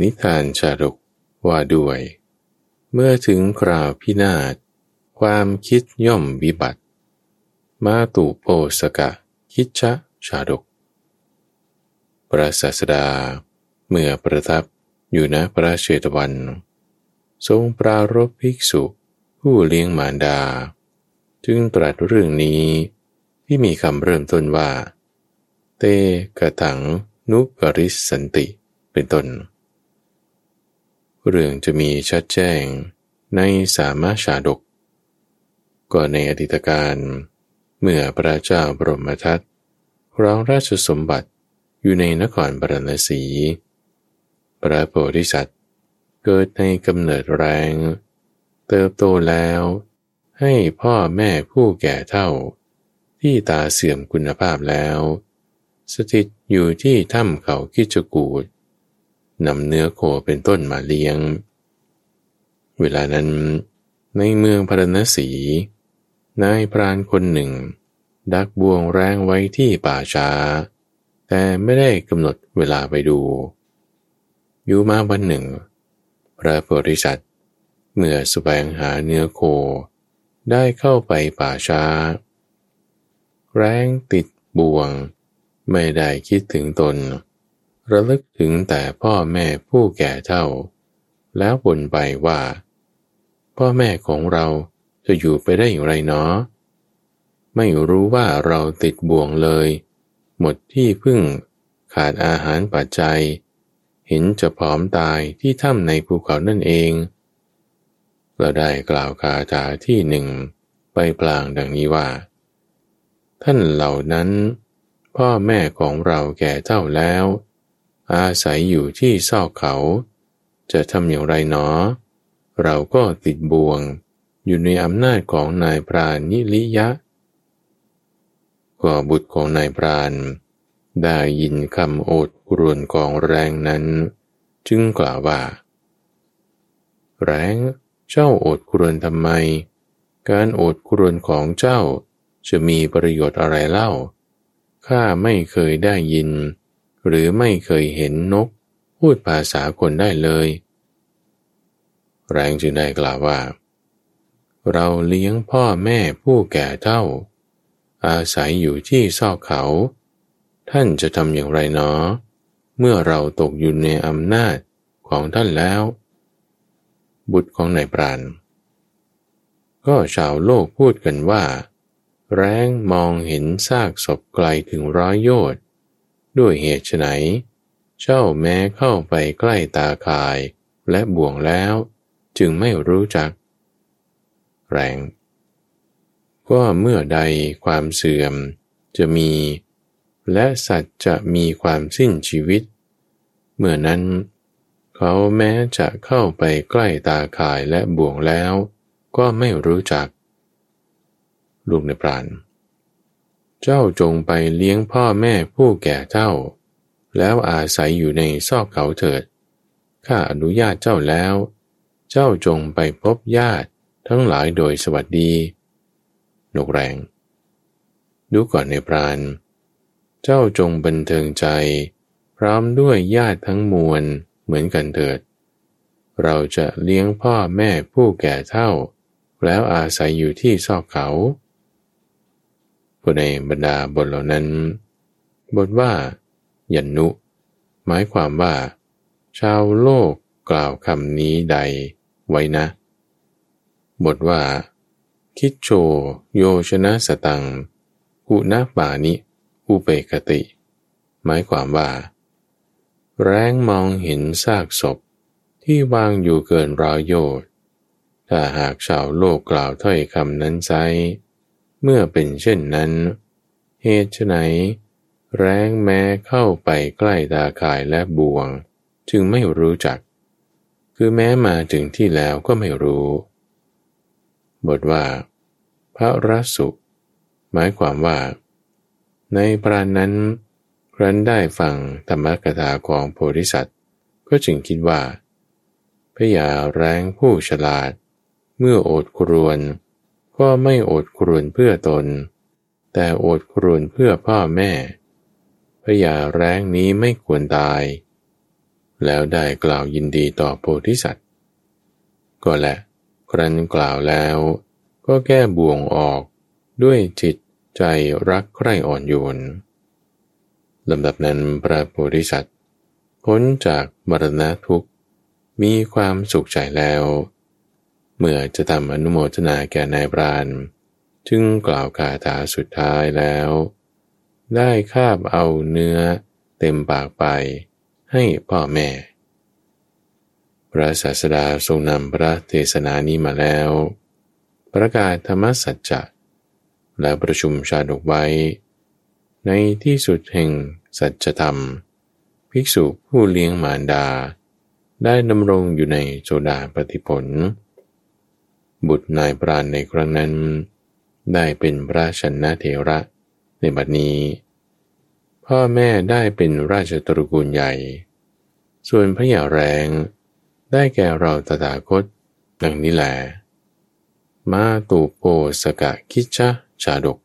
นิทานชาดกว่าด้วย เมื่อถึงคราวพินาศ ความคิดย่อมวิบัติ มาตุโปสกะ คิดชะชาดก พระศาสดา เมื่อประทับอยู่ณพระเชตวัน ทรงปรารบภิกษุ ผู้เลี้ยงมารดา จึงตรัสเรื่องนี้ที่มีคำเริ่มต้นว่า เตกะถังนุปริสสันติ เป็นต้น เรื่องจะมีชัดแจ้งในสามาชาดกก่อนในอดีตการเมื่อพระเจ้าบรมทัตครองราชสมบัติอยู่ในนครบรณสี พระโพธิสัตว์เกิดในกำเนิดแรง เติบโตแล้ว ให้พ่อแม่ผู้แก่เท่า ที่ตาเสื่อมคุณภาพแล้ว สถิตอยู่ที่ถ้ำเขาคิจกูด นำเนื้อโคเป็นต้นมาเลี้ยง เวลานั้นในเมืองพารณสี นายพรานคนหนึ่ง ดักบ่วงแรงไว้ที่ป่าช้า แต่ไม่ได้กำหนดเวลาไปดู อยู่มาวันหนึ่ง พระโพธิสัตว์เมื่อสแสวงหาเนื้อโค ได้เข้าไปป่าช้า แรงติดบ่วง ไม่ได้คิดถึงตน ระลึกถึงแต่พ่อแม่ผู้แก่เท่า แล้วบ่นไปว่า พ่อแม่ของเราจะอยู่ไปได้อย่างไรเนาะไม่รู้ว่าเราติดบ่วงเลย หมดที่พึ่งขาดอาหารปัจจัย เห็นจะผอมตายที่ถ้ำในภูเขานั่นเอง เราได้กล่าวคาถาที่หนึ่งไปพลางดังนี้ว่า ท่านเหล่านั้น พ่อแม่ของเราแก่เท่าแล้ว อาศัยอยู่ที่ซอกเขา จะทำอย่างไรหนอ เราก็ติดบ่วงอยู่ในอำนาจของนายพรานนิลิยะ ก็บุตรของนายพราน ได้ยินคำโอดครวนของแรงนั้น จึงกล่าวว่า แรงเจ้าโอดครวนทำไม การโอดครวนของเจ้าจะมีประโยชน์อะไรเล่า ข้าไม่เคยได้ยิน หรือไม่เคยเห็นนก พูดภาษาคนได้เลย แรงจึงได้กล่าวว่า เราเลี้ยงพ่อแม่ผู้แก่เท่า อาศัยอยู่ที่ซอกเขา ท่านจะทำอย่างไรเนาะเมื่อเราตกอยู่ในอำนาจของท่านแล้ว บุตรของนายปราณก็ชาวโลกพูดกันว่า แรงมองเห็นซากศพไกลถึงร้อยโยชน์ ด้วยเหตุไนเจ้าแม้เข้าไปใกล้ตาคายและบ่วงแล้ว จึงไม่รู้จัก แรง ก็เมื่อใดความเสื่อมจะมี และสัตว์จะมีความสิ้นชีวิต เมื่อนั้น เขาแม้จะเข้าไปใกล้ตาคายและบ่วงแล้ว ก็ไม่รู้จัก ลูกในปราณ เจ้าจงไปเลี้ยงพ่อแม่ผู้แก่เจ้าแล้วอาศัยอยู่ในซอกเขาเถิด ข้าอนุญาตเจ้าแล้ว เจ้าจงไปพบญาติทั้งหลายโดยสวัสดี นกแรง ดูก่อนในพรานเจ้าจงบันเทิงใจ พร้อมด้วยญาติทั้งมวลเหมือนกันเถิด เราจะเลี้ยงพ่อแม่ผู้แก่เท่า แล้วอาศัยอยู่ที่ซอกเขา ในบรรดาบทเหล่านั้น บทว่า ยันนุ หมายความว่า ชาวโลกกล่าวคำนี้ใดไว้นะ บทว่า คิดโช โยชนะสตังกุนาบานิ อุเปกติ หมายความว่า แรงมองเห็นซากศพที่วางอยู่เกินร้อยโยชน์ถ้าหากชาวโลกกล่าวถ้อยคำนั้นไซ เมื่อเป็นเช่นนั้น เหตุไนแรงแม้เข้าไปใกล้ตาข่ายและบ่วง จึงไม่รู้จัก คือแม้มาถึงที่แล้วก็ไม่รู้ บทว่า พระรัสุ หมายความว่า ในปราณนั้นครั้นได้ฟังธรรมกถาของโพธิสัตว์ ก็จึงคิดว่าพระยาแรงผู้ฉลาด เมื่อโอดครวน ก็ไม่อดครวนเพื่อตน แต่อดครวนเพื่อพ่อแม่พยาแรงนี้ไม่ควรตาย แล้วได้กล่าวยินดีต่อโพธิสัตว์ ก็แหละ ครั้นกล่าวแล้วก็แก้บ่วงออกด้วยจิตใจรักใคร่อ่อนโยนลำดับนั้นพระโพธิสัตว์พ้นจากมรณะทุกข์ มีความสุขใจแล้ว เมื่อจะทำอนุโมทนาแก่นายพราน จึงกล่าวคาถาสุดท้ายแล้ว ได้คาบเอาเนื้อเต็มปากไปให้พ่อแม่ พระศาสดาทรงนำพระเทศนานี้มาแล้ว ประกาศธรรมสัจจะและประชุมชาดกไว้ ในที่สุดแห่งสัจธรรม ภิกษุผู้เลี้ยงมารดา ได้ดำรงอยู่ในโจดาปฏิผล บุตรนายปราณในครั้งนั้น ได้เป็นพระชนะเทระ ในบัดนี้ พ่อแม่ได้เป็นราชตระกูลใหญ่ ส่วนพระยาแรงได้แก่เราตถาคตดังนี้แหละมาตูโปสกะคิชะชาดก